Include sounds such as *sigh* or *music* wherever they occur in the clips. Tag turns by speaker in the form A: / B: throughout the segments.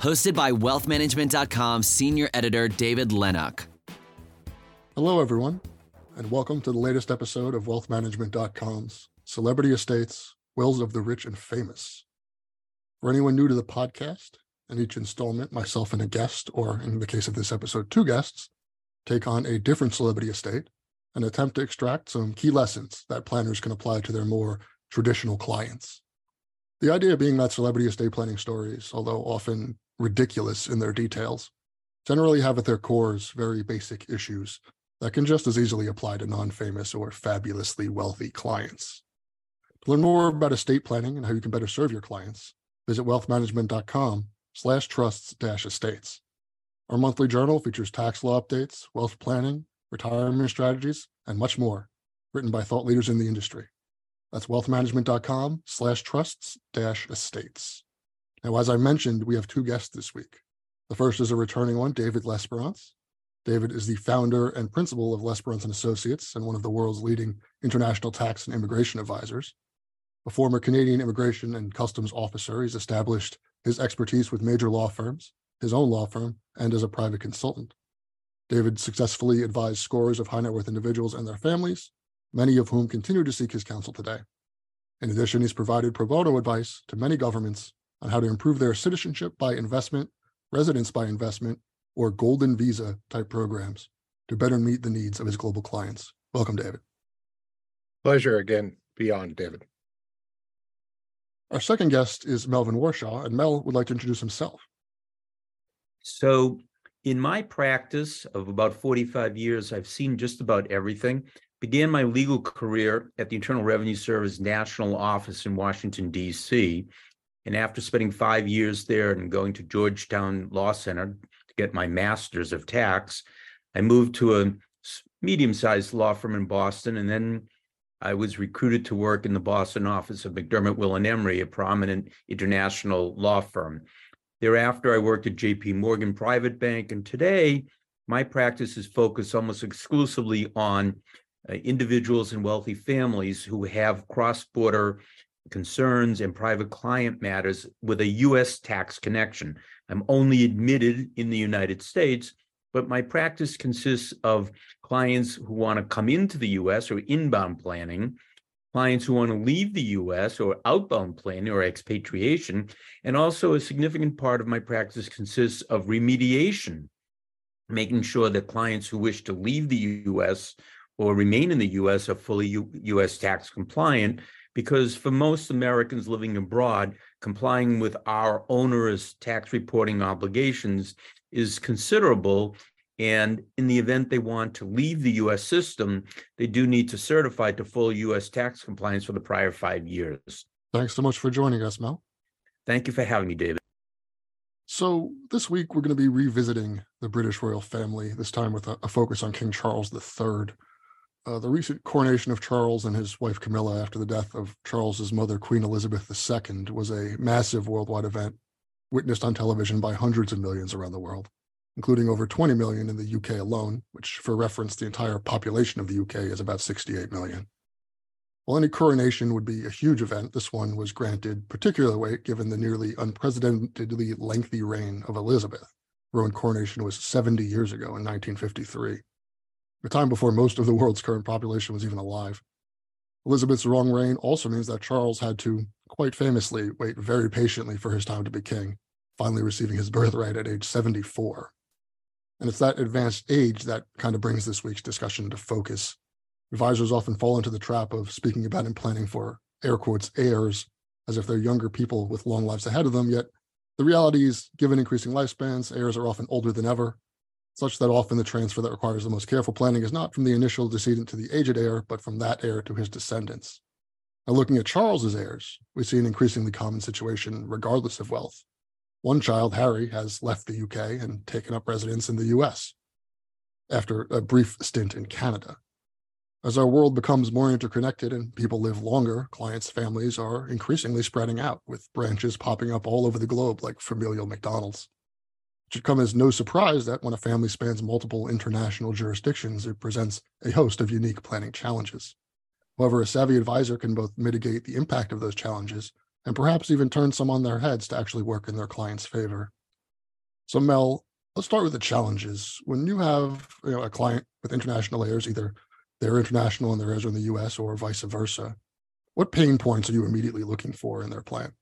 A: hosted by wealthmanagement.com senior editor David Lenok.
B: Hello, everyone, and welcome to the latest episode of wealthmanagement.com's Celebrity Estates Wills of the Rich and Famous. For anyone new to the podcast, in each installment, myself and a guest, or in the case of this episode, two guests, take on a different celebrity estate and attempt to extract some key lessons that planners can apply to their more traditional clients. The idea being that celebrity estate planning stories, although often ridiculous in their details, generally have at their cores very basic issues that can just as easily apply to non-famous or fabulously wealthy clients. To learn more about estate planning and how you can better serve your clients, visit wealthmanagement.com slash trusts dash estates. Our monthly journal features tax law updates, wealth planning, retirement strategies, and much more, written by thought leaders in the industry. That's wealthmanagement.com slash trusts dash estates. Now, as I mentioned, we have two guests this week. The first is a returning one, David Lesperance. David is the founder and principal of Lesperance and Associates and one of the world's leading international tax and immigration advisors. A former Canadian immigration and customs officer, he's established his expertise with major law firms, his own law firm, and as a private consultant. David successfully advised scores of high net worth individuals and their families, many of whom continue to seek his counsel today. In addition, he's provided pro bono advice to many governments on how to improve their citizenship by investment, residence by investment, or golden visa type programs to better meet the needs of his global clients. Welcome, David.
C: Pleasure again, beyond David.
B: Our second guest is Melvin Warshaw, and Mel would like to introduce himself.
D: So, in my practice of about 45 years, I've seen just about everything. Began my legal career at the Internal Revenue Service National Office in Washington, D.C. And after spending five years there and going to Georgetown Law Center to get my master's of tax, I moved to a medium sized law firm in Boston. And then I was recruited to work in the Boston office of McDermott, Will and Emery, a prominent international law firm. Thereafter, I worked at JP Morgan Private Bank. And today, my practice is focused almost exclusively on uh, individuals and wealthy families who have cross border concerns and private client matters with a US tax connection. I'm only admitted in the United States, but my practice consists of clients who want to come into the US or inbound planning, clients who want to leave the US or outbound planning or expatriation, and also a significant part of my practice consists of remediation, making sure that clients who wish to leave the US or remain in the US are fully U- US tax compliant because for most Americans living abroad, complying with our onerous tax reporting obligations is considerable. And in the event they want to leave the US system, they do need to certify to full US tax compliance for the prior five years.
B: Thanks so much for joining us, Mel.
D: Thank you for having me, David.
B: So, this week we're going to be revisiting the British royal family, this time with a, a focus on King Charles III. Uh, the recent coronation of Charles and his wife Camilla after the death of Charles's mother, Queen Elizabeth II, was a massive worldwide event witnessed on television by hundreds of millions around the world, including over 20 million in the UK alone, which, for reference, the entire population of the UK is about 68 million. While any coronation would be a huge event, this one was granted particular weight given the nearly unprecedentedly lengthy reign of Elizabeth. Her coronation was 70 years ago in 1953 a time before most of the world's current population was even alive. Elizabeth's long reign also means that Charles had to, quite famously, wait very patiently for his time to be king, finally receiving his birthright at age 74. And it's that advanced age that kind of brings this week's discussion into focus. Advisors often fall into the trap of speaking about and planning for air quotes heirs as if they're younger people with long lives ahead of them. Yet the reality is, given increasing lifespans, heirs are often older than ever, such that often the transfer that requires the most careful planning is not from the initial decedent to the aged heir, but from that heir to his descendants. Now, looking at Charles's heirs, we see an increasingly common situation regardless of wealth. One child, Harry, has left the UK and taken up residence in the US after a brief stint in Canada. As our world becomes more interconnected and people live longer, clients' families are increasingly spreading out, with branches popping up all over the globe like familial McDonald's. Should come as no surprise that when a family spans multiple international jurisdictions, it presents a host of unique planning challenges. However, a savvy advisor can both mitigate the impact of those challenges and perhaps even turn some on their heads to actually work in their client's favor. So, Mel, let's start with the challenges. When you have you know, a client with international heirs, either they're international and are in the US or vice versa, what pain points are you immediately looking for in their plan?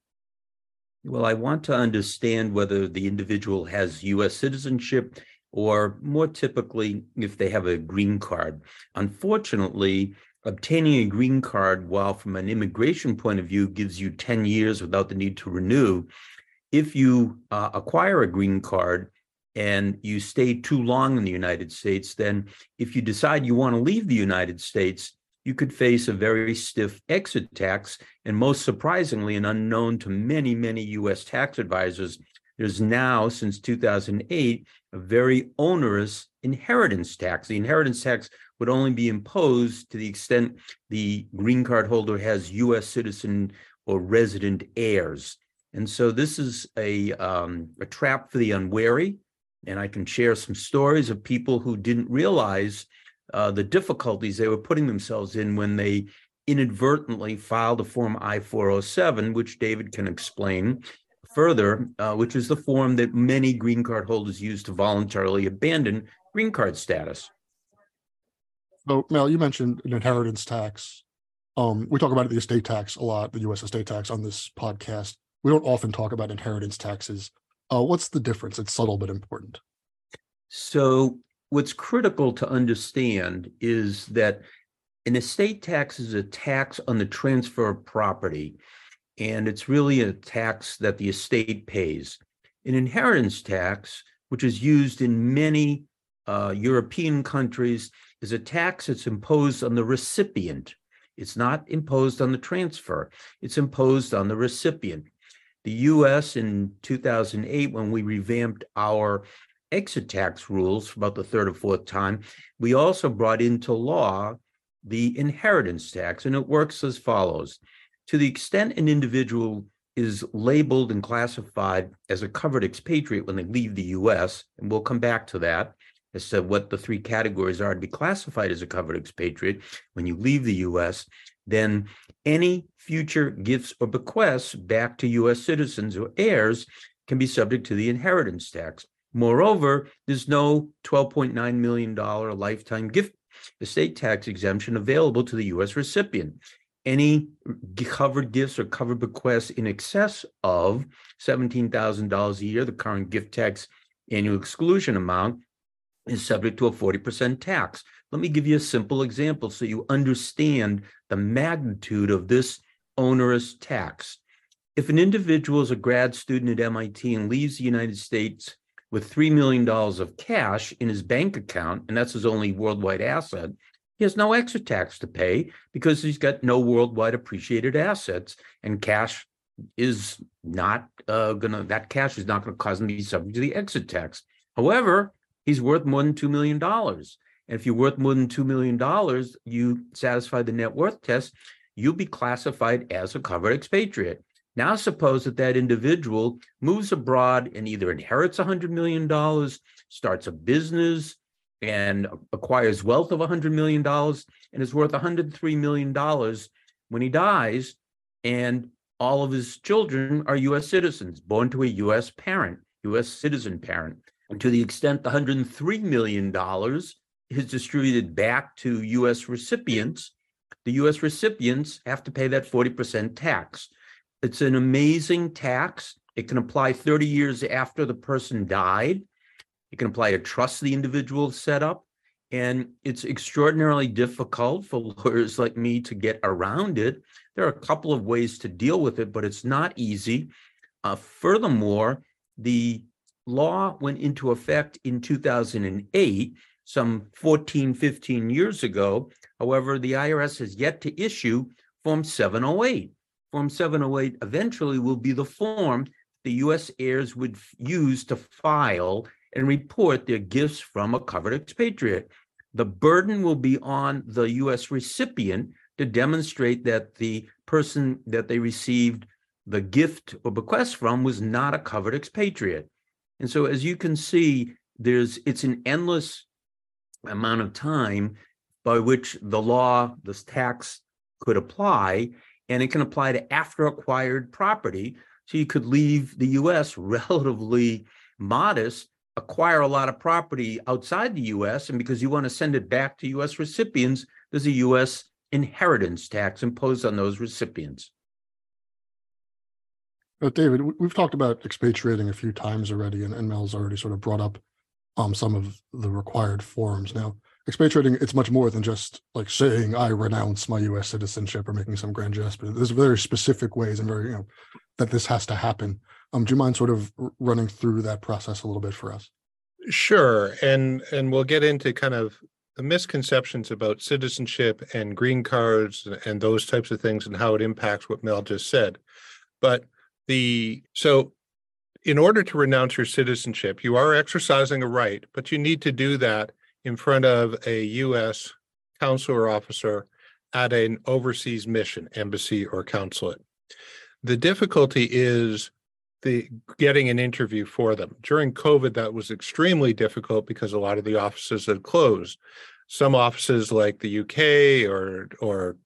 D: Well, I want to understand whether the individual has US citizenship or more typically if they have a green card. Unfortunately, obtaining a green card, while from an immigration point of view gives you 10 years without the need to renew, if you uh, acquire a green card and you stay too long in the United States, then if you decide you want to leave the United States, you could face a very stiff exit tax. And most surprisingly, and unknown to many, many US tax advisors, there's now, since 2008, a very onerous inheritance tax. The inheritance tax would only be imposed to the extent the green card holder has US citizen or resident heirs. And so this is a, um, a trap for the unwary. And I can share some stories of people who didn't realize uh, the difficulties they were putting themselves in when they inadvertently filed a Form I 407, which David can explain further, uh, which is the form that many green card holders use to voluntarily abandon green card status.
B: So, Mel, you mentioned an inheritance tax. Um, we talk about the estate tax a lot, the U.S. estate tax on this podcast. We don't often talk about inheritance taxes. Uh, what's the difference? It's subtle but important.
D: So, what's critical to understand is that an estate tax is a tax on the transfer of property, and it's really a tax that the estate pays. An inheritance tax, which is used in many uh, European countries, is a tax that's imposed on the recipient. It's not imposed on the transfer, it's imposed on the recipient. The US in 2008, when we revamped our exit tax rules about the third or fourth time, we also brought into law the inheritance tax, and it works as follows. To the extent an individual is labeled and classified as a covered expatriate when they leave the US, and we'll come back to that, as to what the three categories are to be classified as a covered expatriate when you leave the US, then any future gifts or bequests back to US citizens or heirs can be subject to the inheritance tax. Moreover, there's no $12.9 million lifetime gift estate tax exemption available to the US recipient. Any covered gifts or covered bequests in excess of $17,000 a year, the current gift tax annual exclusion amount, is subject to a 40% tax. Let me give you a simple example so you understand the magnitude of this onerous tax. If an individual is a grad student at MIT and leaves the United States with $3 million of cash in his bank account, and that's his only worldwide asset, he has no extra tax to pay because he's got no worldwide appreciated assets, and cash is not uh, gonna, that cash is not gonna cause him to be subject to the exit tax. However, he's worth more than $2 million. And if you're worth more than $2 million, you satisfy the net worth test, you'll be classified as a covered expatriate. Now, suppose that that individual moves abroad and either inherits $100 million, starts a business, and acquires wealth of $100 million and is worth $103 million when he dies. And all of his children are US citizens, born to a US parent, US citizen parent. And to the extent the $103 million is distributed back to US recipients, the US recipients have to pay that 40% tax. It's an amazing tax. It can apply 30 years after the person died. It can apply to trust the individual set up. And it's extraordinarily difficult for lawyers like me to get around it. There are a couple of ways to deal with it, but it's not easy. Uh, furthermore, the law went into effect in 2008, some 14, 15 years ago. However, the IRS has yet to issue Form 708. Form 708 eventually will be the form the U.S. heirs would use to file and report their gifts from a covered expatriate. The burden will be on the U.S. recipient to demonstrate that the person that they received the gift or bequest from was not a covered expatriate. And so, as you can see, there's it's an endless amount of time by which the law, this tax could apply, and it can apply to after acquired property. So you could leave the US *laughs* relatively modest acquire a lot of property outside the US, and because you want to send it back to US recipients, there's a US inheritance tax imposed on those recipients.
B: Uh, David, we've talked about expatriating a few times already, and, and Mel's already sort of brought up um, some of the required forms. Now, expatriating, it's much more than just like saying I renounce my U.S. citizenship or making some grand gesture. There's very specific ways and very, you know, that this has to happen. Um, do you mind sort of running through that process a little bit for us?
C: Sure, and and we'll get into kind of the misconceptions about citizenship and green cards and those types of things and how it impacts what Mel just said. But the so in order to renounce your citizenship, you are exercising a right, but you need to do that in front of a U.S. consular officer at an overseas mission, embassy or consulate. The difficulty is the getting an interview for them. During COVID, that was extremely difficult because a lot of the offices had closed. Some offices like the UK or or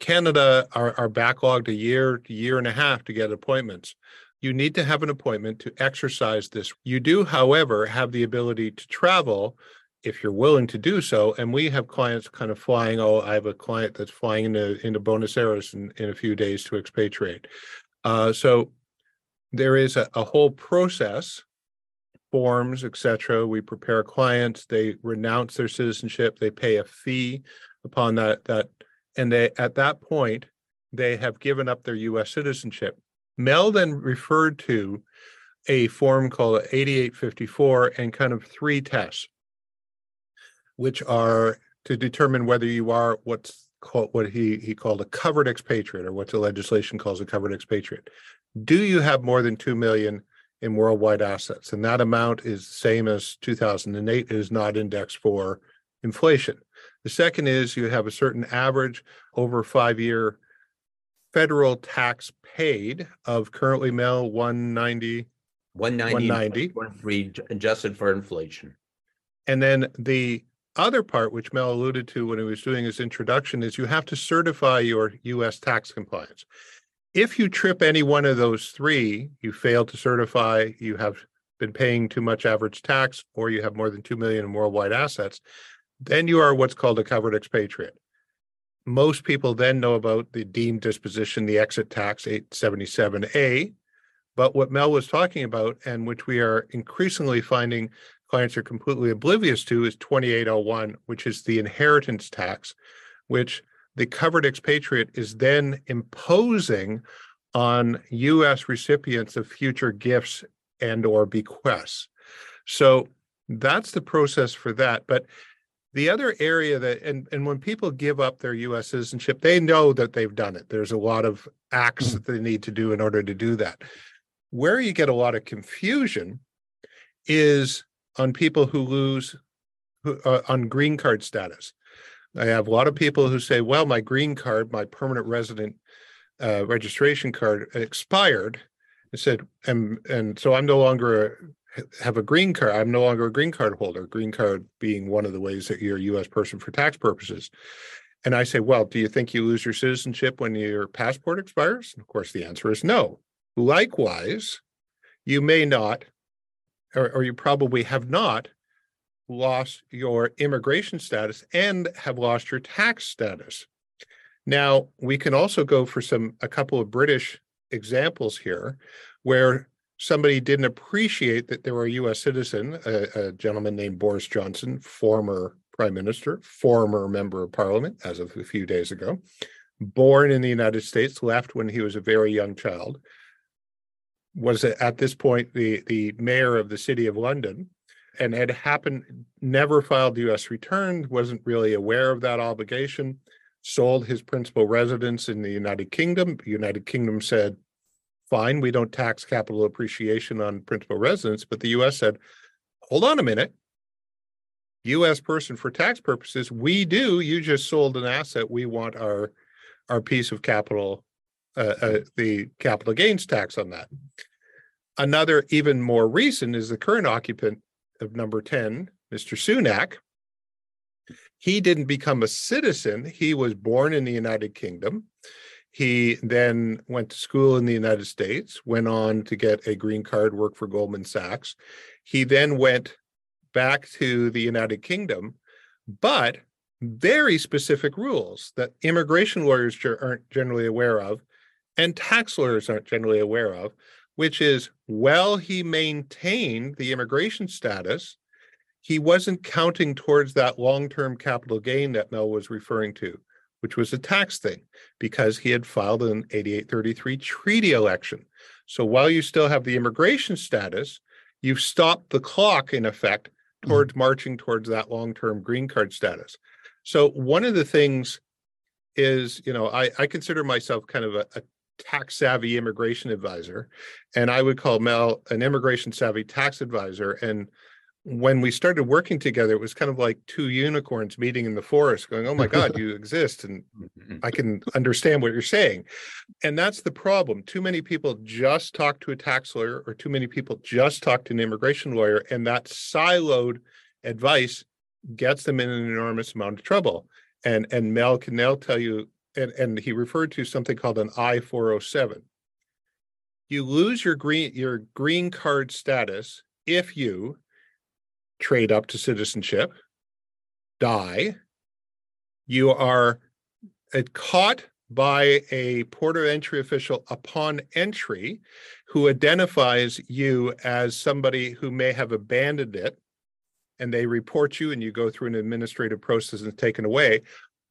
C: Canada are, are backlogged a year, year and a half to get appointments. You need to have an appointment to exercise this. You do, however, have the ability to travel if you're willing to do so. And we have clients kind of flying. Oh, I have a client that's flying into, into Buenos Aires in, in a few days to expatriate. Uh, so there is a, a whole process forms etc we prepare clients they renounce their citizenship they pay a fee upon that that and they at that point they have given up their us citizenship mel then referred to a form called 8854 and kind of three tests which are to determine whether you are what's called what he he called a covered expatriate or what the legislation calls a covered expatriate. Do you have more than 2 million in worldwide assets? And that amount is the same as 2008 it is not indexed for inflation. The second is you have a certain average over 5 year federal tax paid of currently Mel 190
D: 190 190 adjusted for inflation.
C: And then the other part which Mel alluded to when he was doing his introduction is you have to certify your US tax compliance if you trip any one of those three, you fail to certify, you have been paying too much average tax, or you have more than 2 million in worldwide assets, then you are what's called a covered expatriate. Most people then know about the deemed disposition, the exit tax 877A. But what Mel was talking about, and which we are increasingly finding clients are completely oblivious to, is 2801, which is the inheritance tax, which the covered expatriate is then imposing on U.S. recipients of future gifts and or bequests. So that's the process for that. But the other area that and and when people give up their U.S. citizenship, they know that they've done it. There's a lot of acts mm-hmm. that they need to do in order to do that. Where you get a lot of confusion is on people who lose who, uh, on green card status. I have a lot of people who say, well, my green card, my permanent resident uh, registration card expired. I said, and, and so I'm no longer have a green card. I'm no longer a green card holder, green card being one of the ways that you're a US person for tax purposes. And I say, well, do you think you lose your citizenship when your passport expires? And of course, the answer is no. Likewise, you may not, or, or you probably have not lost your immigration status and have lost your tax status. Now, we can also go for some a couple of British examples here where somebody didn't appreciate that there were a US citizen, a, a gentleman named Boris Johnson, former prime minister, former member of parliament as of a few days ago, born in the United States, left when he was a very young child, was at this point the, the mayor of the city of London and had happened, never filed US return, wasn't really aware of that obligation, sold his principal residence in the United Kingdom. United Kingdom said, fine, we don't tax capital appreciation on principal residence, but the US said, hold on a minute. US person for tax purposes, we do. You just sold an asset. We want our our piece of capital, uh, uh, the capital gains tax on that. Another, even more recent, is the current occupant of number 10, Mr. Sunak. He didn't become a citizen. He was born in the United Kingdom. He then went to school in the United States, went on to get a green card, work for Goldman Sachs. He then went back to the United Kingdom, but very specific rules that immigration lawyers aren't generally aware of and tax lawyers aren't generally aware of, which is while he maintained the immigration status, he wasn't counting towards that long term capital gain that Mel was referring to which was a tax thing because he had filed an 8833 treaty election. So while you still have the immigration status, you've stopped the clock in effect mm-hmm. towards mm-hmm. marching towards that long-term green card status. So one of the things is, you know, I, I consider myself kind of a, a tax savvy immigration advisor, and I would call Mel an immigration savvy tax advisor. And when we started working together, it was kind of like two unicorns meeting in the forest, going, Oh my God, *laughs* you exist. And mm-hmm. I can understand what you're saying. And that's the problem. Too many people just talk to a tax lawyer, or too many people just talk to an immigration lawyer, and that siloed advice gets them in an enormous amount of trouble. And and Mel can now tell you, and, and he referred to something called an I-407. You lose your green your green card status if you trade up to citizenship, die, you are uh, caught by a port of entry official upon entry who identifies you as somebody who may have abandoned it and they report you and you go through an administrative process and taken away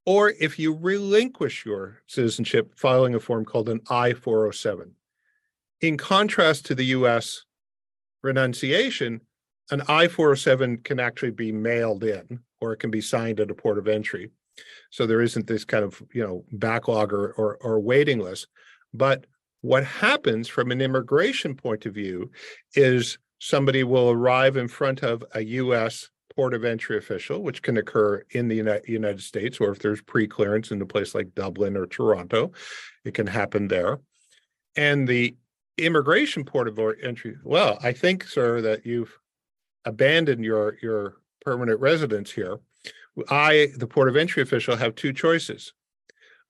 C: or if you relinquish your citizenship filing a form called an I-407 in contrast to the US renunciation an I-407 can actually be mailed in or it can be signed at a port of entry. So there isn't this kind of, you know, backlog or, or, or waiting list. But what happens from an immigration point of view is somebody will arrive in front of a U.S. port of entry official, which can occur in the United States, or if there's pre-clearance in a place like Dublin or Toronto, it can happen there. And the immigration port of entry, well, I think, sir, that you've abandoned your your permanent residence here, I, the port of entry official, have two choices.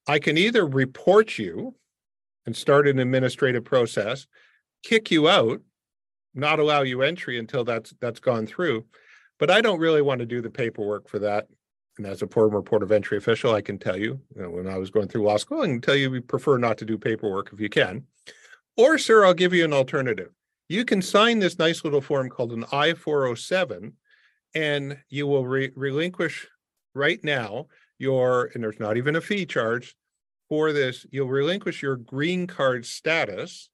C: I can either report you and start an administrative process, kick you out, not allow you entry until that's that's gone through. But I don't really want to do the paperwork for that. And as a former port of entry official, I can tell you, you know, when I was going through law school, I can tell you we prefer not to do paperwork if you can. Or, sir, I'll give you an alternative you can sign this nice little form called an I-407 and you will re- relinquish right now your, and there's not even a fee charge for this, you'll relinquish your green card status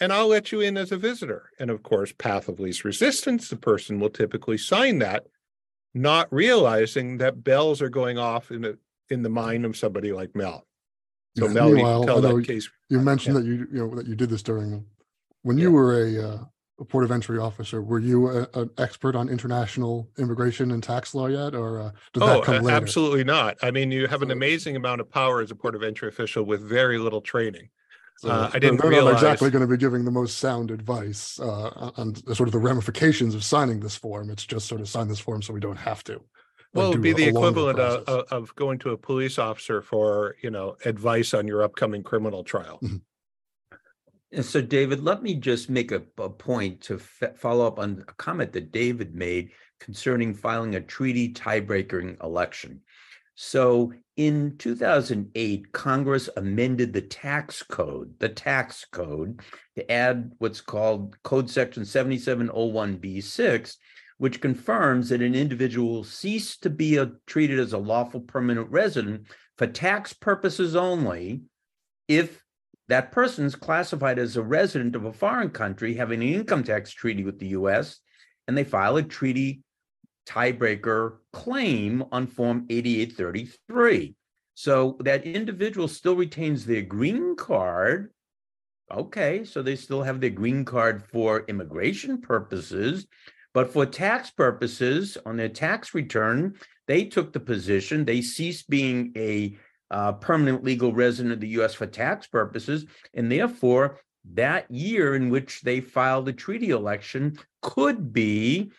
C: and I'll let you in as a visitor. And of course, path of least resistance, the person will typically sign that, not realizing that bells are going off in the in the mind of somebody like Mel. So yeah, Mel, you tell that case.
B: You mentioned yeah. that you you know that you did this during when you were a, uh, a, port of entry officer, were you a, an expert on international immigration and tax law yet, or uh, did that oh, come later?
C: Absolutely not. I mean, you have an amazing amount of power as a port of entry official with very little training. So uh, I didn't they're realize...
B: not exactly going to be giving the most sound advice uh, on sort of the ramifications of signing this form. It's just sort of sign this form so we don't have to.
C: Well, it'd be the equivalent of, of, going to a police officer for you know advice on your upcoming criminal trial. Mm-hmm.
D: And so, David, let me just make a, a point to f- follow up on a comment that David made concerning filing a treaty tiebreaking election. So in 2008, Congress amended the tax code, the tax code, to add what's called Code Section 7701B6, which confirms that an individual will cease to be a, treated as a lawful permanent resident for tax purposes only if that person is classified as a resident of a foreign country having an income tax treaty with the US and they file a treaty tiebreaker claim on Form 8833. So that individual still retains their green card. Okay, so they still have their green card for immigration purposes, but for tax purposes on their tax return, they took the position they ceased being a uh, permanent legal resident of the US for tax purposes, and therefore that year in which they filed the treaty election could be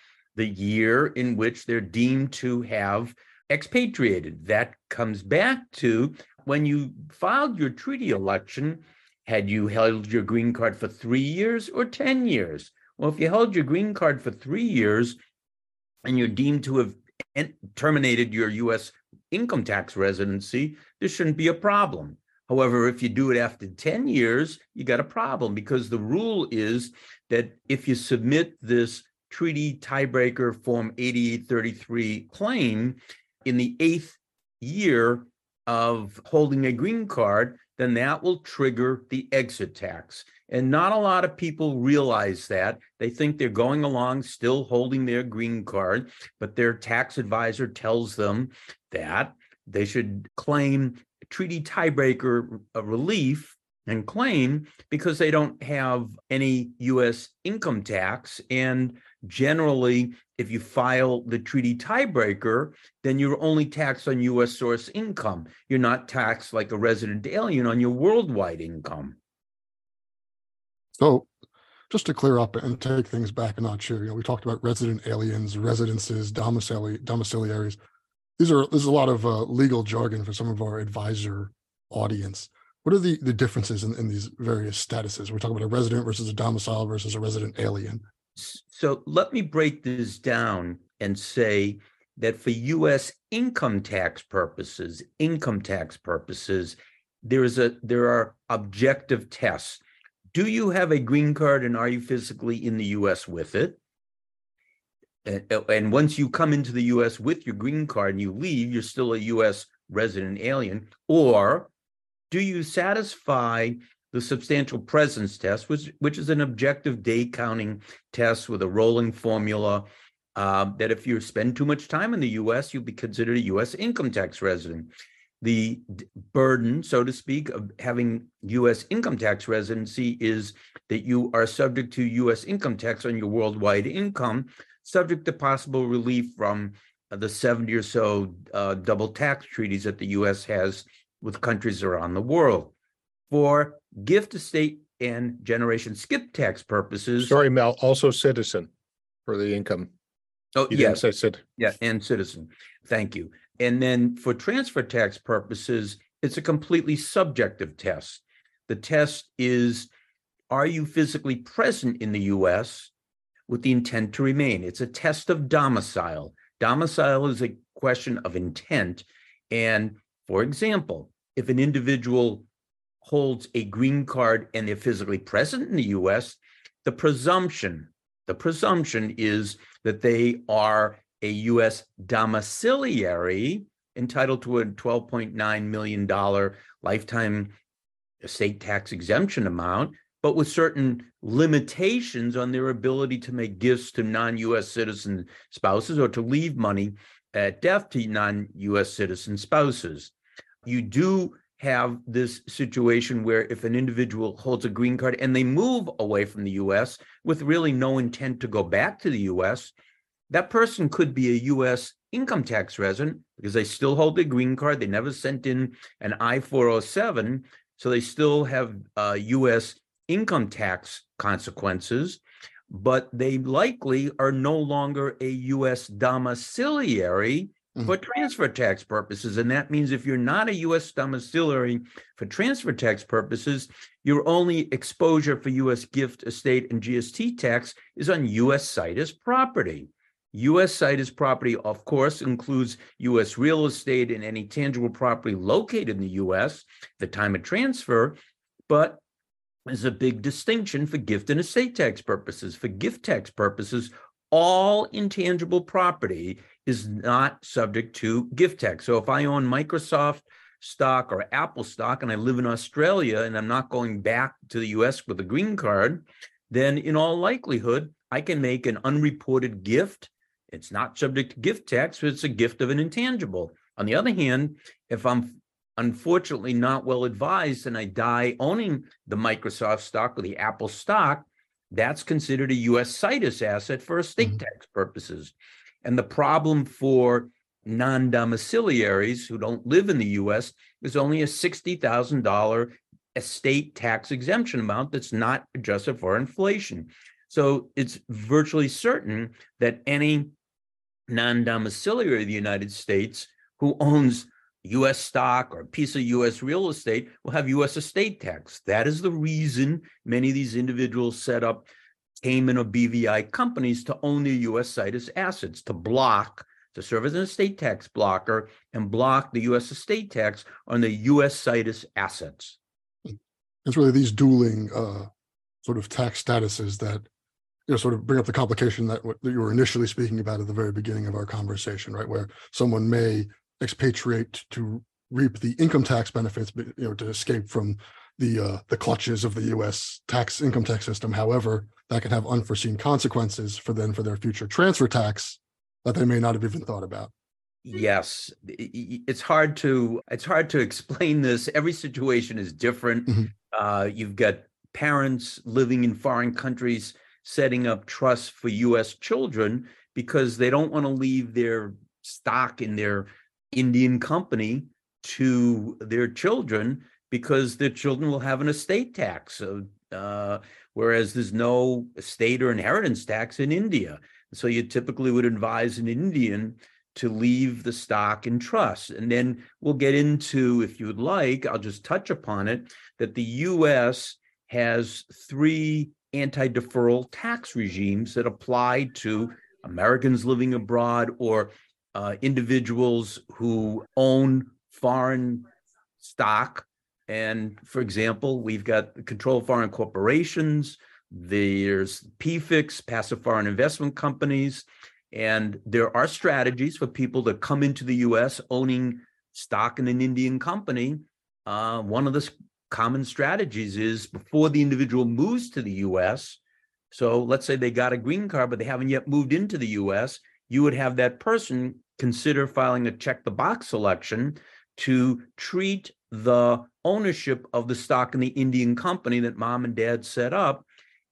D: the year in which they're deemed to have expatriated. That comes back to when you filed your treaty election, had you held your green card for three years or 10 years? Well, if you held your green card for three years and you're deemed to have terminated your US income tax residency, there shouldn't be a problem. However, if you do it after 10 years, you got a problem because the rule is that if you submit this treaty tiebreaker form 8833 claim in the eighth year of holding a green card, then that will trigger the exit tax. And not a lot of people realize that. They think they're going along still holding their green card, but their tax advisor tells them that they should claim treaty tiebreaker uh, relief and claim because they don't have any US income tax. And generally, if you file the treaty tiebreaker, then you're only taxed on US source income. You're not taxed like a resident alien on your worldwide income.
B: So, just to clear up and take things back a notch here, you know, we talked about resident aliens, residences, domicili- domiciliaries. These are there's a lot of uh, legal jargon for some of our advisor audience. What are the the differences in, in these various statuses? We're talking about a resident versus a domicile versus a resident alien.
D: So let me break this down and say that for U.S. income tax purposes, income tax purposes, there is a there are objective tests do you have a green card and are you physically in the US with it? And, once you come into the US with your green card and you leave, you're still a US resident alien. Or do you satisfy the substantial presence test, which, which is an objective day counting test with a rolling formula uh, that if you spend too much time in the US, you'll be considered a US income tax resident the burden, so to speak, of having U.S. income tax residency is that you are subject to U.S. income tax on your worldwide income, subject to possible relief from the 70 or so uh, double tax treaties that the U.S. has with countries around the world. For gift, estate, and generation skip tax purposes.
C: Sorry, Mel, also citizen for the income.
D: Oh,
C: You
D: yes.
C: I said.
D: Yeah, and citizen. Thank you. And then for transfer tax purposes, it's a completely subjective test. The test is Are you physically present in the US with the intent to remain? It's a test of domicile. Domicile is a question of intent. And for example, if an individual holds a green card and they're physically present in the US, the presumption, the presumption is that they are a U.S. domiciliary entitled to a $12.9 million lifetime estate tax exemption amount, but with certain limitations on their ability to make gifts to non US citizen spouses or to leave money at death to non US citizen spouses. You do have this situation where if an individual holds a green card and they move away from the US with really no intent to go back to the US, that person could be a US income tax resident because they still hold their green card. They never sent in an I 407. So they still have uh, US income tax consequences, but they likely are no longer a US domiciliary mm-hmm. for transfer tax purposes. And that means if you're not a US domiciliary for transfer tax purposes, your only exposure for US gift, estate, and GST tax is on US situs property. U.S. situs property, of course, includes U.S. real estate and any tangible property located in the U.S. At the time of transfer, but there's a big distinction for gift and estate tax purposes. For gift tax purposes, all intangible property is not subject to gift tax. So if I own Microsoft stock or Apple stock and I live in Australia and I'm not going back to the US with a green card, then in all likelihood, I can make an unreported gift. It's not subject to gift tax, but it's a gift of an intangible. On the other hand, if I'm unfortunately not well advised and I die owning the Microsoft stock or the Apple stock, that's considered a US situs asset for estate mm-hmm. tax purposes. And the problem for non domiciliaries who don't live in the US is only a $60,000 estate tax exemption amount that's not adjusted for inflation. So it's virtually certain that any non domiciliary of the United States who owns US stock or a piece of US real estate will have US estate tax. That is the reason many of these individuals set up Cayman or BVI companies to own their US situs assets, to block, to serve as an estate tax blocker and block the US estate tax on the US situs assets.
B: It's really these dueling uh, sort of tax statuses that you know sort of bring up the complication that, that you were initially speaking about at the very beginning of our conversation, right? Where someone may expatriate to reap the income tax benefits, but you know, to escape from the uh, the clutches of the U.S. tax income tax system. However, that can have unforeseen consequences for then for their future transfer tax that they may not have even thought about.
D: Yes, it's hard to it's hard to explain this. Every situation is different. Mm-hmm. Uh, you've got parents living in foreign countries setting up trusts for U.S. children because they don't want to leave their stock in their Indian company to their children because their children will have an estate tax. Uh, whereas there's no estate or inheritance tax in India. So you typically would advise an Indian to leave the stock in trust. And then we'll get into, if you would like, I'll just touch upon it, that the US has three anti deferral tax regimes that apply to Americans living abroad or uh, individuals who own foreign stock. And for example, we've got the control of foreign corporations, there's PFICs, passive foreign investment companies, and there are strategies for people to come into the US owning stock in an Indian company. Uh, one of the common strategies is before the individual moves to the US. So let's say they got a green card, but they haven't yet moved into the US you would have that person consider filing a check the box selection to treat the ownership of the stock in the Indian company that mom and dad set up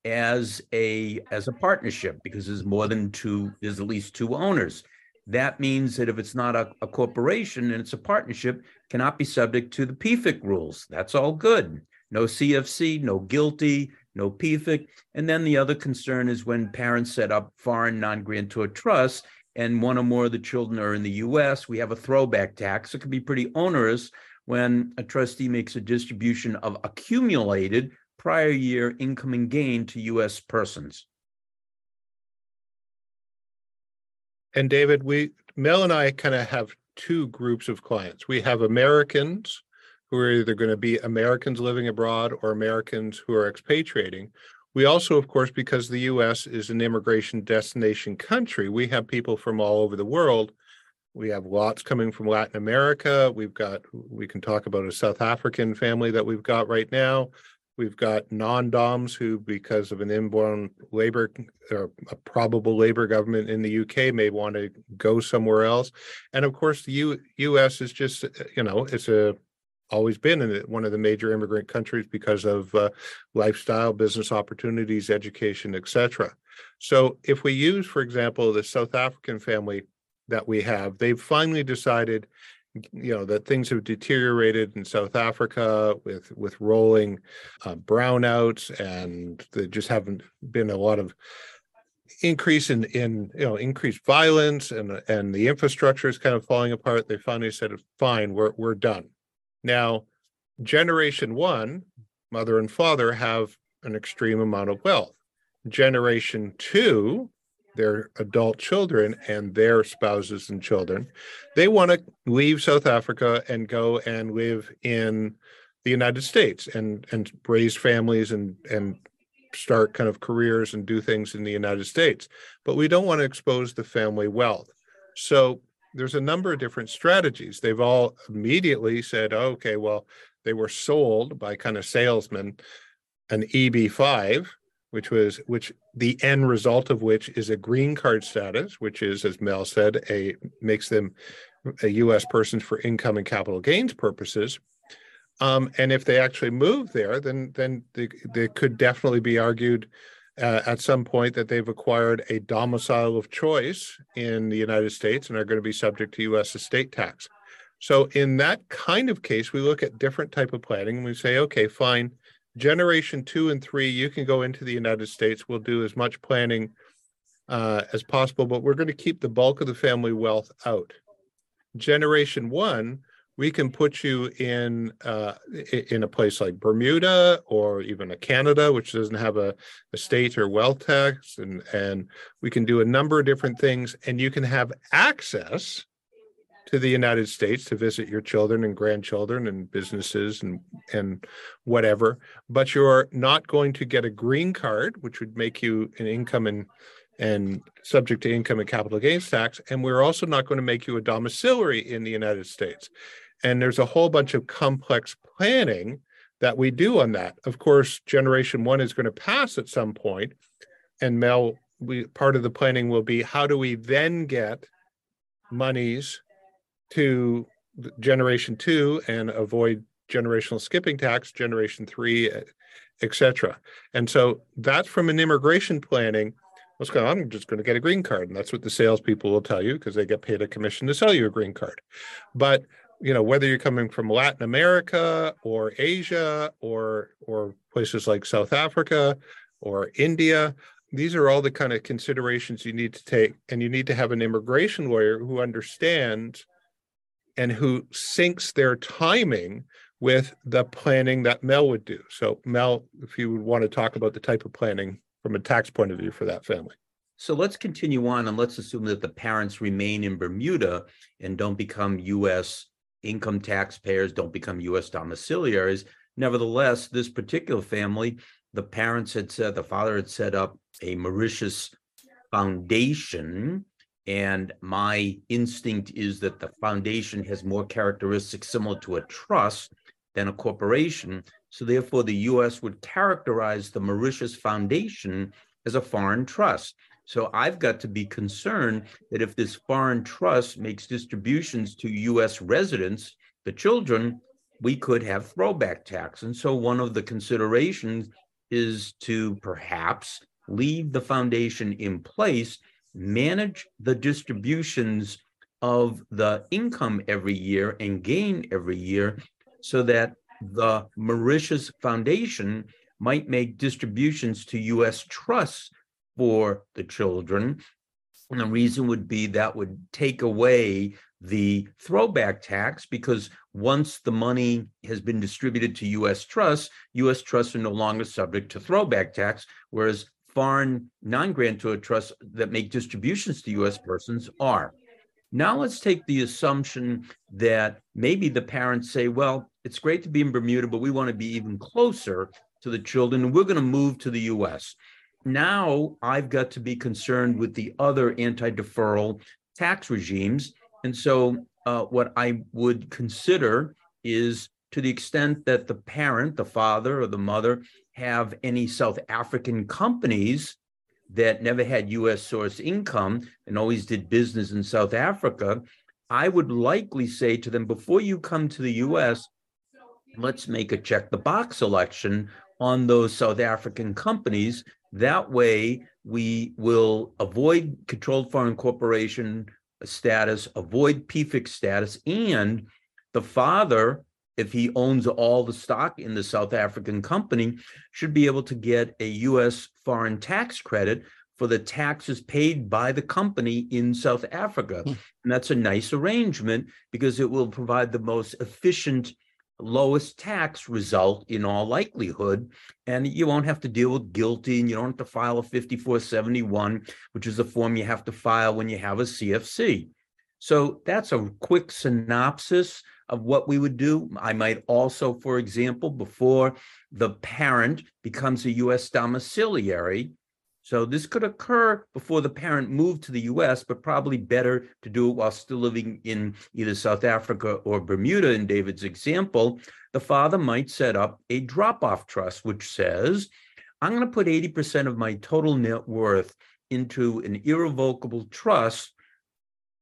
D: as a as a partnership because there's more than two there's at least two owners that means that if it's not a, a corporation and it's a partnership cannot be subject to the PFIC rules that's all good no CFC no GILTI no PFIC. And then the other concern is when parents set up foreign non-grantor trusts and one or more of the children are in the US, we have a throwback tax. It can be pretty onerous when a trustee makes a distribution of accumulated prior year income and gain to US persons.
C: And David, we Mel and I kind of have two groups of clients. We have Americans who are either going to be Americans living abroad or Americans who are expatriating. We also, of course, because the US is an immigration destination country, we have people from all over the world. We have lots coming from Latin America. We've got, we can talk about a South African family that we've got right now. We've got non DOMs who, because of an inborn labor or a probable labor government in the UK, may want to go somewhere else. And of course, the U- US is just, you know, it's a always been in one of the major immigrant countries because of uh, lifestyle, business opportunities, education, etc. So, if we use, for example, the South African family that we have, they've finally decided, you know, that things have deteriorated in South Africa with with rolling uh, brownouts, and there just haven't been a lot of increase in in you know increased violence and and the infrastructure is kind of falling apart. They finally said fine we're we're done. Now, generation one, mother and father have an extreme amount of wealth. Generation two their adult children and their spouses and children. They want to leave South Africa and go and live in the United States and and raise families and and start kind of careers and do things in the United States. But we don't want to expose the family wealth. So there's a number of different strategies. They've all immediately said, okay, well, they were sold by kind of salesmen an EB5, which was which the end result of which is a green card status, which is, as Mel said, a makes them a U.S. persons for income and capital gains purposes. Um, and if they actually move there, then then they, they could definitely be argued uh, at some point that they've acquired a domicile of choice in the United States and are going to be subject to U.S. estate tax. So in that kind of case, we look at different type of planning and we say, okay, fine, generation two and three, you can go into the United States. We'll do as much planning uh, as possible, but we're going to keep the bulk of the family wealth out. Generation one, we can put you in uh, in a place like Bermuda or even a Canada, which doesn't have a, a state or wealth tax, and and we can do a number of different things, and you can have access to the United States to visit your children and grandchildren and businesses and and whatever, but you're not going to get a green card, which would make you an income and and subject to income and capital gains tax. And we're also not going to make you a domiciliary in the United States. And there's a whole bunch of complex planning that we do on that. Of course, generation one is going to pass at some point, and Mel, we part of the planning will be how do we then get monies to generation two and avoid generational skipping tax, generation three, etc. And so that's from an immigration planning. What's going on? I'm just going to get a green card, and that's what the salespeople will tell you because they get paid a commission to sell you a green card. But you know whether you're coming from Latin America or Asia or or places like South Africa or India these are all the kind of considerations you need to take and you need to have an immigration lawyer who understands and who syncs their timing with the planning that Mel would do. So Mel, if you would want to talk about the type of planning from a tax point of view for that family.
D: So let's continue on and let's assume that the parents remain in Bermuda and don't become US income taxpayers don't become U.S. domiciliaries. Nevertheless, this particular family, the parents had said, the father had set up a Mauritius foundation. And my instinct is that the foundation has more characteristics similar to a trust than a corporation. So, therefore, the US would characterize the Mauritius Foundation as a foreign trust. So I've got to be concerned that if this foreign trust makes distributions to US residents, the children, we could have throwback tax. And so one of the considerations is to perhaps leave the foundation in place, manage the distributions of the income every year and gain every year so that the Mauritius Foundation might make distributions to US trusts for the children. And the reason would be that would take away the throwback tax because once the money has been distributed to US trusts, US trusts are no longer subject to throwback tax, whereas foreign non grantor trusts that make distributions to US persons are. Now let's take the assumption that maybe the parents say, well, it's great to be in Bermuda, but we want to be even closer to the children, and we're going to move to the US now I've got to be concerned with the other anti deferral tax regimes. And so, uh, what I would consider is to the extent that the parent, the father or the mother, have any South African companies that never had US source income and always did business in South Africa, I would likely say to them before you come to the US, let's make a check the box election on those South African companies. That way, we will avoid controlled foreign corporation status, avoid PFIC status, and the father, if he owns all the stock in the South African company, should be able to get a U.S. foreign tax credit for the taxes paid by the company in South Africa. Hmm. And that's a nice arrangement because it will provide the most efficient lowest tax result in all likelihood. And you won't have to deal with GILTI and you don't have to file a 5471, which is a form you have to file when you have a CFC. So that's a quick synopsis of what we would do. I might also, for example, before the parent becomes a US domiciliary, so this could occur before the parent moved to the US, but probably better to do it while still living in either South Africa or Bermuda. In David's example, the father might set up a drop off trust, which says, I'm going to put 80% of my total net worth into an irrevocable trust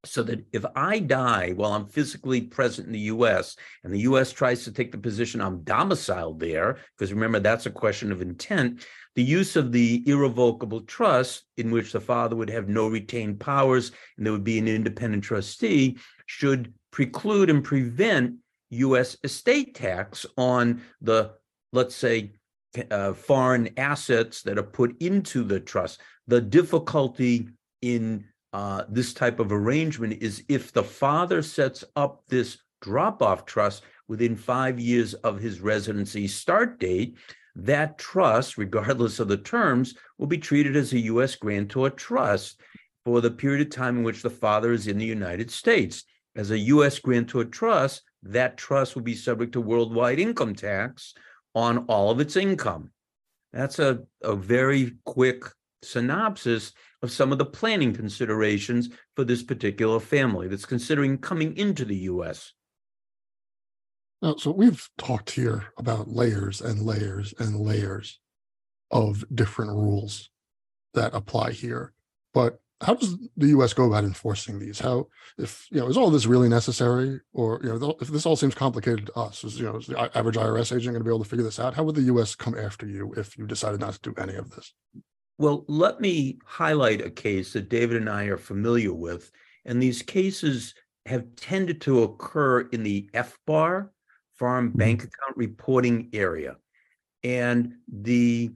D: so that if I die while I'm physically present in the US and the US tries to take the position I'm domiciled there, because remember, that's a question of intent, the use of the irrevocable trust, in which the father would have no retained powers and there would be an independent trustee, should preclude and prevent US estate tax on the, let's say, uh, foreign assets that are put into the trust. The difficulty in uh, this type of arrangement is if the father sets up this drop off trust within five years of his residency start date, that trust, regardless of the terms, will be treated as a U.S. grantor trust for the period of time in which the father is in the United States. As a U.S. grantor trust, that trust will be subject to worldwide income tax on all of its income. That's a, a very quick synopsis of some of the planning considerations for this particular family that's considering coming into the US.
B: Now, so we've talked here about layers and layers and layers of different rules that apply here. But how does the U.S. go about enforcing these? How, if you know, is all this really necessary, or you know, if this all seems complicated to us, is you know, is the average IRS agent going to be able to figure this out? How would the U.S. come after you if you decided not to do any of this?
D: Well, let me highlight a case that David and I are familiar with. And these cases have tended to occur in the FBAR, Foreign mm-hmm. Bank Account Reporting area. And the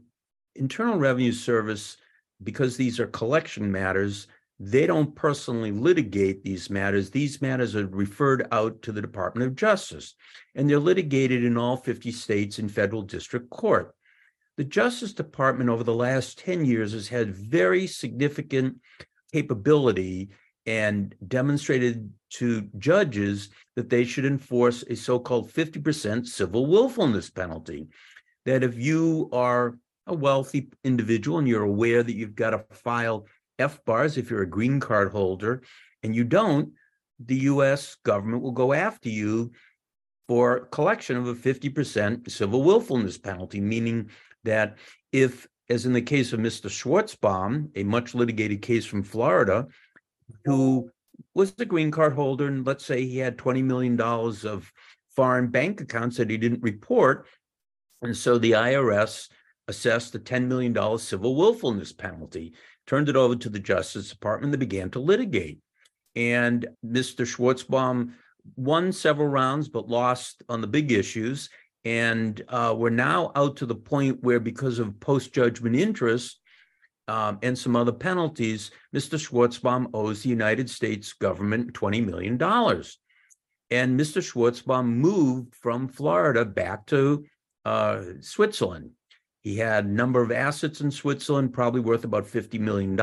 D: Internal Revenue Service, because these are collection matters, they don't personally litigate these matters. These matters are referred out to the Department of Justice, and they're litigated in all 50 states in federal district court the Justice Department over the last 10 years has had very significant capability and demonstrated to judges that they should enforce a so-called 50% civil willfulness penalty. That if you are a wealthy individual and you're aware that you've got to file FBARs if you're a green card holder and you don't, the US government will go after you for collection of a 50% civil willfulness penalty, meaning that if, as in the case of Mr. Schwarzbaum, a much litigated case from Florida, who was the green card holder, and let's say he had $20 million of foreign bank accounts that he didn't report. And so the IRS assessed a $10 million civil willfulness penalty, turned it over to the Justice Department, they began to litigate. And Mr. Schwarzbaum won several rounds, but lost on the big issues. And uh, we're now out to the point where, because of post judgment interest um, and some other penalties, Mr. Schwarzbaum owes the United States government $20 million. And Mr. Schwarzbaum moved from Florida back to uh, Switzerland. He had a number of assets in Switzerland, probably worth about $50 million.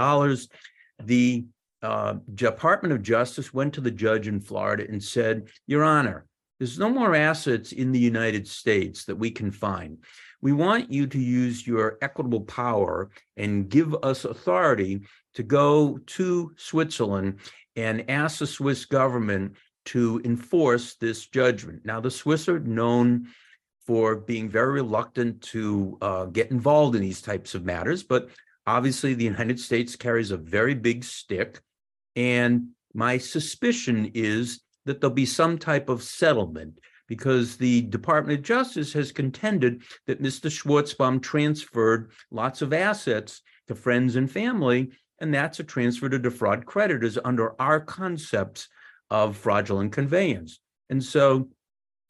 D: The uh, Department of Justice went to the judge in Florida and said, Your Honor, there's no more assets in the United States that we can find. We want you to use your equitable power and give us authority to go to Switzerland and ask the Swiss government to enforce this judgment. Now, the Swiss are known for being very reluctant to uh, get involved in these types of matters, but obviously the United States carries a very big stick. And my suspicion is that there'll be some type of settlement because the Department of Justice has contended that Mr. Schwarzbaum transferred lots of assets to friends and family, and that's a transfer to defraud creditors under our concepts of fraudulent conveyance. And so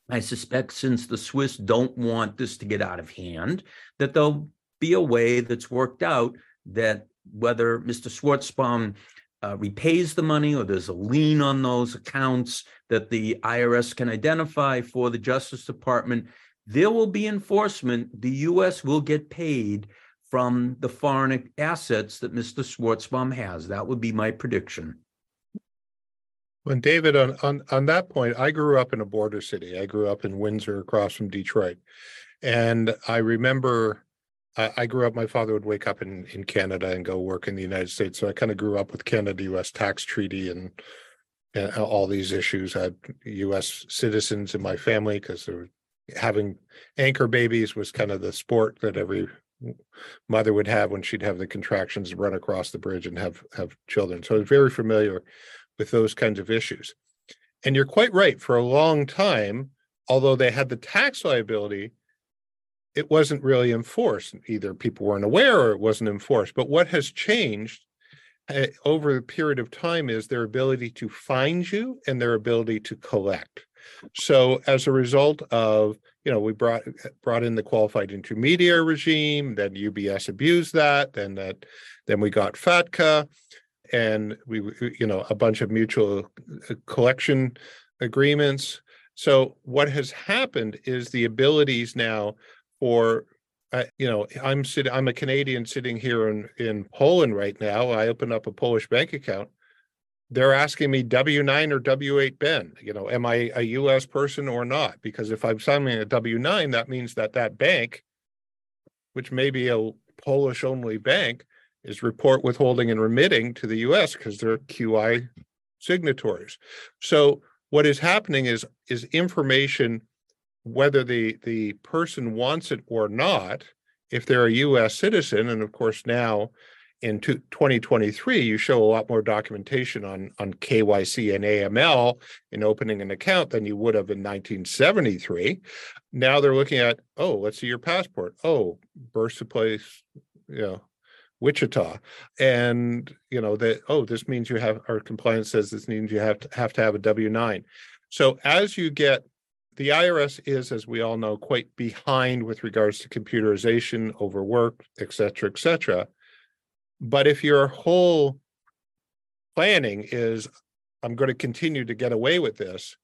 D: I suspect since the Swiss don't want this to get out of hand, that there'll be a way that's worked out that whether Mr. Schwarzbaum uh, repays the money or there's a lien on those accounts that the IRS can identify for the Justice Department, there will be enforcement. The US will get paid from the foreign assets that Mr. Schwarzbaum has. That would be my prediction.
C: When David, on, on, on that point, I grew up in a border city. I grew up in Windsor across from Detroit. And I remember I, I grew up, my father would wake up in, in Canada and go work in the United States. So I kind of grew up with Canada US tax treaty and, and all these issues. I had US citizens in my family because having anchor babies was kind of the sport that every mother would have when she'd have the contractions run across the bridge and have have children. So I was very familiar with those kinds of issues. And you're quite right. For a long time, although they had the tax liability, it wasn't really enforced. Either people weren't aware or it wasn't enforced. But what has changed uh, over a period of time is their ability to find you and their ability to collect. So as a result of, you know, we brought brought in the qualified intermediary regime, then UBS abused that, then that then we got FATCA and we you know a bunch of mutual uh, collection agreements. So what has happened is the abilities now or uh, you know i'm sitting i'm a canadian sitting here in in poland right now i open up a polish bank account they're asking me w9 or w8 ben you know am i a us person or not? Because if i'm signing a w9 that means that that bank which may be a polish only bank is report withholding and remitting to the us because they're qi signatories. So what is happening is is information whether the the person wants it or not if they're a US citizen and of course now in 2023 you show a lot more documentation on on KYC and AML in opening an account than you would have in 1973 now they're looking at oh let's see your passport. Oh birthplace you know Wichita, and you know that oh this means you have our compliance says this means you have to have to have a W nine. So as you get the IRS is, as we all know, quite behind with regards to computerization, overwork, et cetera, et cetera. But if your whole planning is, I'm going to continue to get away with this,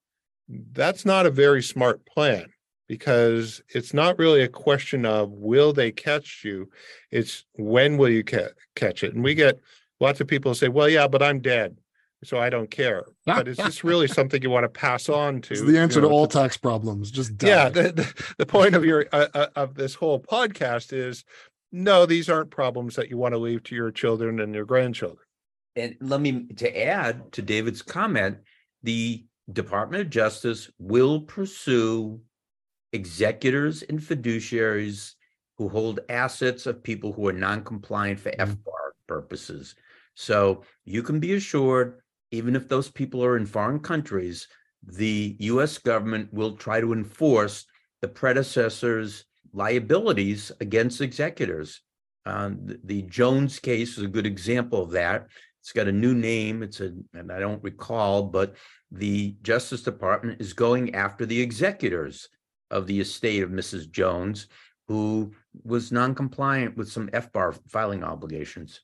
C: that's not a very smart plan because it's not really a question of will they catch you? It's when will you ca- catch it? And we get lots of people say well yeah but i'm dead so I don't care. *laughs* But is this really something you want to pass on to?
B: It's the answer
C: you know,
B: to all to, tax problems. Just die.
C: yeah. The, the, the, point of your uh, uh, of this whole podcast is no, these aren't problems that you want to leave to your children and your grandchildren.
D: And let me to add to David's comment, the Department of Justice will pursue executors and fiduciaries who hold assets of people who are non-compliant for mm-hmm. FBAR purposes. So you can be assured even if those people are in foreign countries, the US government will try to enforce the predecessor's liabilities against executors. Um, the, the, Jones case is a good example of that. It's got a new name. It's a, and I don't recall, but the Justice Department is going after the executors of the estate of Mrs. Jones, who was non-compliant with some FBAR filing obligations.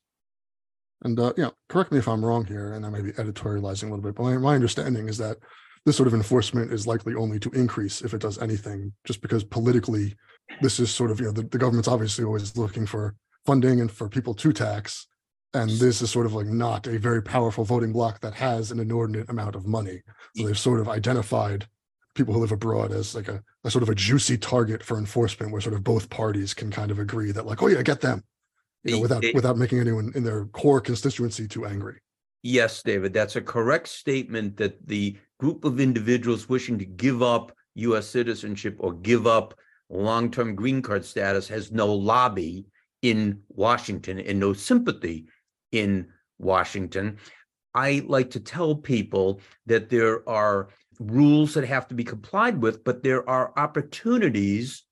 B: And uh, you know, correct me if I'm wrong here, and I may be editorializing a little bit, but my, my understanding is that this sort of enforcement is likely only to increase if it does anything, just because politically, this is sort of you know the, the government's obviously always looking for funding and for people to tax, and this is sort of like not a very powerful voting bloc that has an inordinate amount of money. So they've sort of identified people who live abroad as like a, a sort of a juicy target for enforcement, where sort of both parties can kind of agree that like, oh yeah, get them you know, without it, without making anyone in their core constituency too angry.
D: Yes, David, that's a correct statement that the group of individuals wishing to give up U.S. citizenship or give up long-term green card status has no lobby in Washington and no sympathy in Washington. I like to tell people that there are rules that have to be complied with, but there are opportunities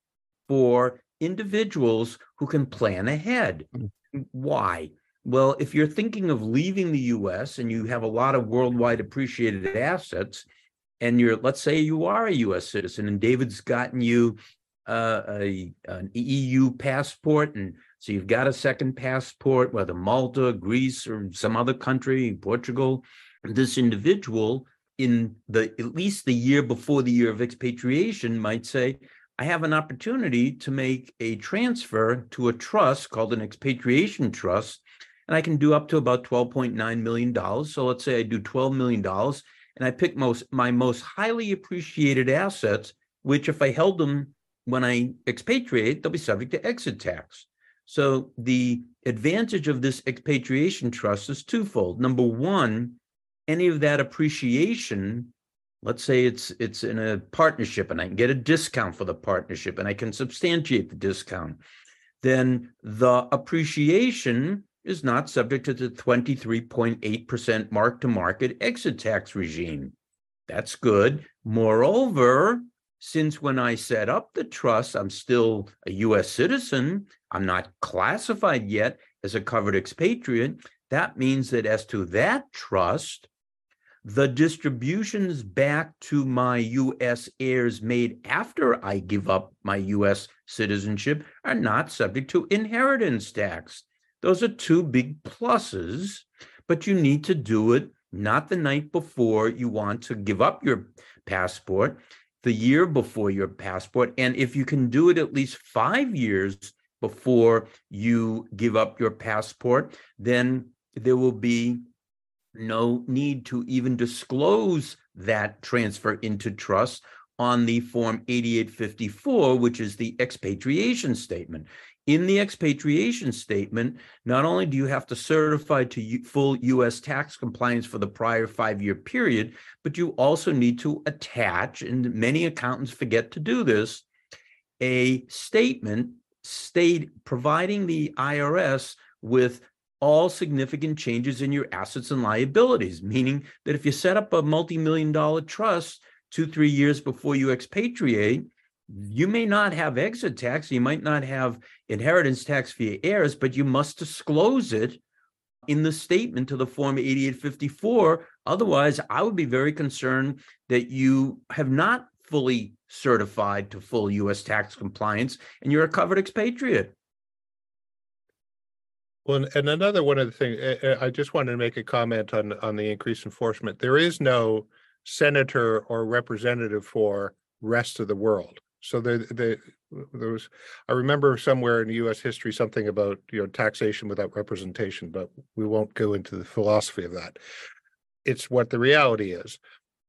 D: for individuals who can plan ahead. Mm. Why? Well, if you're thinking of leaving the US and you have a lot of worldwide appreciated assets, and you're, let's say you are a US citizen and David's gotten you uh, a, an EU passport and So you've got a second passport, whether Malta, Greece, or some other country, Portugal. This individual, in the at least the year before the year of expatriation, might say, I have an opportunity to make a transfer to a trust called an expatriation trust, and I can do up to about $12.9 million. So let's say I do $12 million and I pick most my most highly appreciated assets, which if I held them when I expatriate, they'll be subject to exit tax. So the advantage of this expatriation trust is twofold. Number one, any of that appreciation let's say it's it's in a partnership and i can get a discount for the partnership and i can substantiate the discount then the appreciation is not subject to the 23.8% mark to market exit tax regime. That's good. Moreover since when i set up the trust i'm still a us citizen i'm not classified yet as a covered expatriate that means that as to that trust the distributions back to my US heirs made after I give up my US citizenship are not subject to inheritance tax. Those are two big pluses, but you need to do it not the night before you want to give up your passport, the year before your passport. And if you can do it at least five years before you give up your passport, then there will be no need to even disclose that transfer into trust on the form 8854, which is the expatriation statement. In the expatriation statement, not only do you have to certify to full US tax compliance for the prior five year period, but you also need to attach, and many accountants forget to do this, a statement state providing the IRS with all significant changes in your assets and liabilities, meaning that if you set up a multi million dollar trust two, three years before you expatriate, you may not have exit tax, you might not have inheritance tax for your heirs, but you must disclose it in the statement to the form 8854. Otherwise, I would be very concerned that you have not fully certified to full US tax compliance and you're a covered expatriate.
C: Well, and another one of the things eh, eh, I just wanted to make a comment on on the increased enforcement. There is no senator or representative for rest of the world. So there, there, there was. I remember somewhere in U.S. history something about you know taxation without representation, but we won't go into the philosophy of that. It's what the reality is,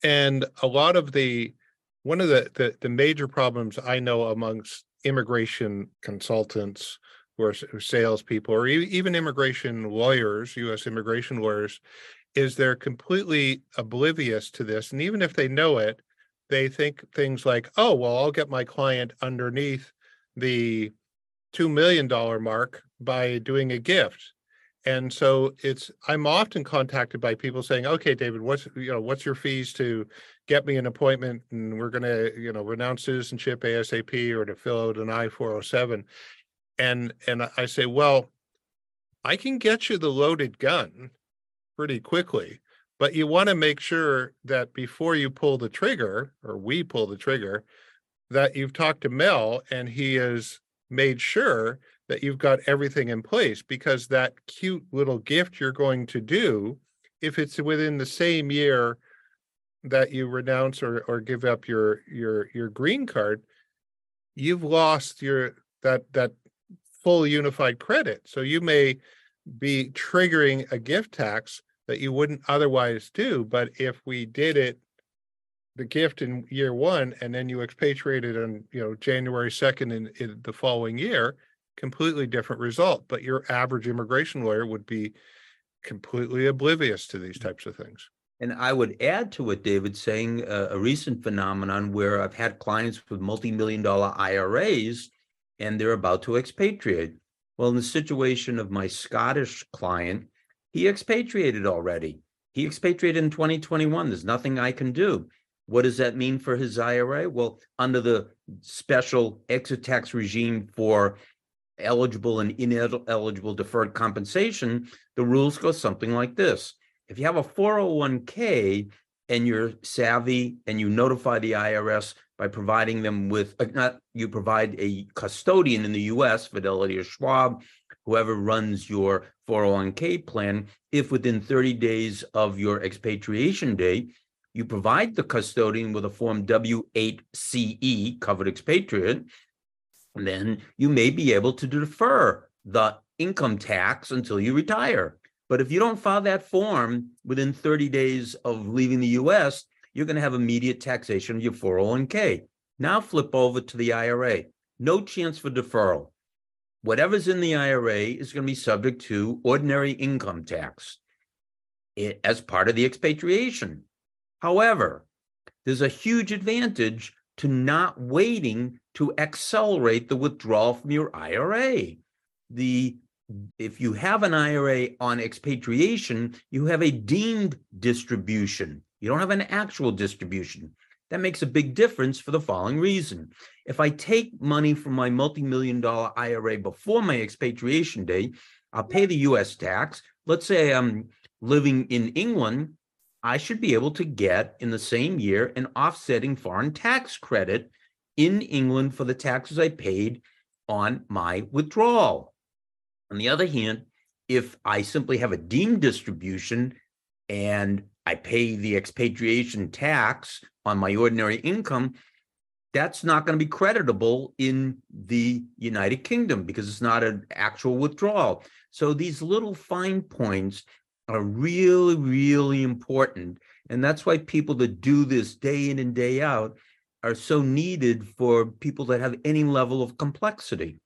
C: and a lot of the one of the the, the major problems I know amongst immigration consultants or salespeople, or even immigration lawyers, U.S. immigration lawyers, is they're completely oblivious to this. And even if they know it, they think things like, oh, well, I'll get my client underneath the $2 million mark by doing a gift. And so it's I'm often contacted by people saying, okay, David, what's you know, what's your fees to get me an appointment and we're gonna, you know, renounce citizenship ASAP or to fill out an I-407 and and I say, well, I can get you the loaded gun pretty quickly, but you want to make sure that before you pull the trigger, or we pull the trigger, that you've talked to Mel and he has made sure that you've got everything in place because that cute little gift you're going to do, if it's within the same year that you renounce or, or give up your your your green card, you've lost your that that full unified credit. So you may be triggering a gift tax that you wouldn't otherwise do. But if we did it, the gift in year one, and then you expatriated on you know January second in, in the following year, completely different result. But your average immigration lawyer would be completely oblivious to these types of things.
D: And I would add to what David saying uh, a recent phenomenon where I've had clients with multi-million dollar IRAs and they're about to expatriate. Well, in the situation of my Scottish client, he expatriated already. He expatriated in 2021. There's nothing I can do. What does that mean for his IRA? Well, under the special exit tax regime for eligible and ineligible deferred compensation, the rules go something like this. If you have a 401k and you're savvy and you notify the IRS by providing them with uh, not you provide a custodian in the US, Fidelity or Schwab, whoever runs your 401k plan, if within 30 days of your expatriation day, you provide the custodian with a form W8CE, covered expatriate, then you may be able to defer the income tax until you retire. But if you don't file that form within 30 days of leaving the US, you're going to have immediate taxation of your 401k. Now flip over to the IRA. No chance for deferral. Whatever's in the IRA is going to be subject to ordinary income tax as part of the expatriation. However, there's a huge advantage to not waiting to accelerate the withdrawal from your IRA. The if you have an IRA on expatriation, you have a deemed distribution. You don't have an actual distribution. That makes a big difference for the following reason. If I take money from my multi-million dollar IRA before my expatriation date, I'll pay the US tax. Let's say I'm living in England, I should be able to get in the same year an offsetting foreign tax credit in England for the taxes I paid on my withdrawal. On the other hand, if I simply have a deemed distribution and I pay the expatriation tax on my ordinary income, that's not going to be creditable in the United Kingdom because it's not an actual withdrawal. So these little fine points are really, really important. And that's why people that do this day in and day out are so needed for people that have any level of complexity.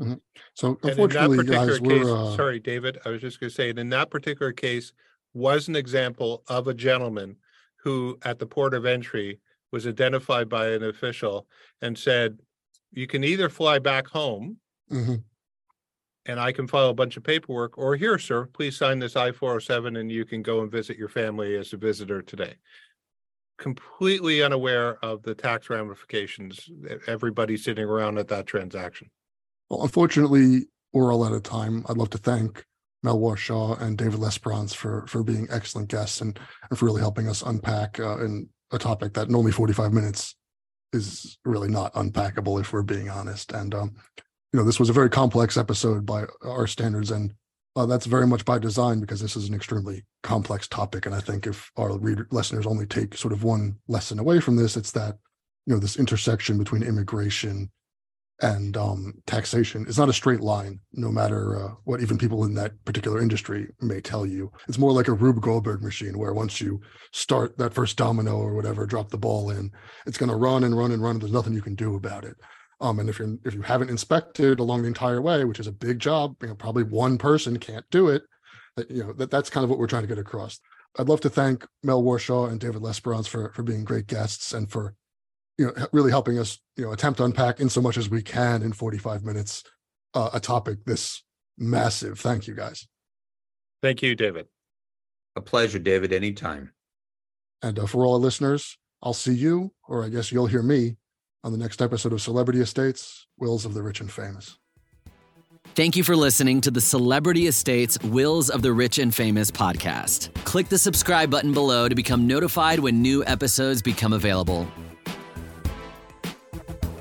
B: Mm-hmm. So, unfortunately, guys,
C: case, we're uh... sorry, David. I was just going to say, in that particular case, was an example of a gentleman who, at the port of entry, was identified by an official and said, "You can either fly back home." Mm-hmm and I can file a bunch of paperwork, or here, sir, please sign this I four oh seven and you can go and visit your family as a visitor today. Completely unaware of the tax ramifications, everybody sitting around at that transaction.
B: Well, unfortunately, we're all out of time. I'd love to thank Mel Warshaw and David Lesperance for for being excellent guests and, and for really helping us unpack uh, a topic that in only 45 minutes is really not unpackable if we're being honest. And um, you know, this was a very complex episode by our standards, and uh, that's very much by design because this is an extremely complex topic. And I think if our reader, listeners only take sort of one lesson away from this, it's that you know this intersection between immigration and um, taxation is not a straight line, no matter uh, what even people in that particular industry may tell you. It's more like a Rube Goldberg machine, where once you start that first domino or whatever, drop the ball in, it's going to run and run and run. And there's nothing you can do about it. Um, and if you're if you haven't inspected along the entire way, which is a big job, you know, probably one person can't do it. You know, that, that's kind of what we're trying to get across. I'd love to thank Mel Warshaw and David Lesperance for for being great guests and for you know really helping us you know attempt to unpack in so much as we can in 45 minutes uh, a topic this massive. Thank you guys.
C: Thank you, David.
D: A pleasure, David. Anytime.
B: And uh, for all our listeners, I'll see you, or I guess you'll hear me on the next episode of Celebrity Estates Wills of the Rich and Famous.
A: Thank you for listening to the Celebrity Estates Wills of the Rich and Famous podcast. Click the subscribe button below to become notified when new episodes become available.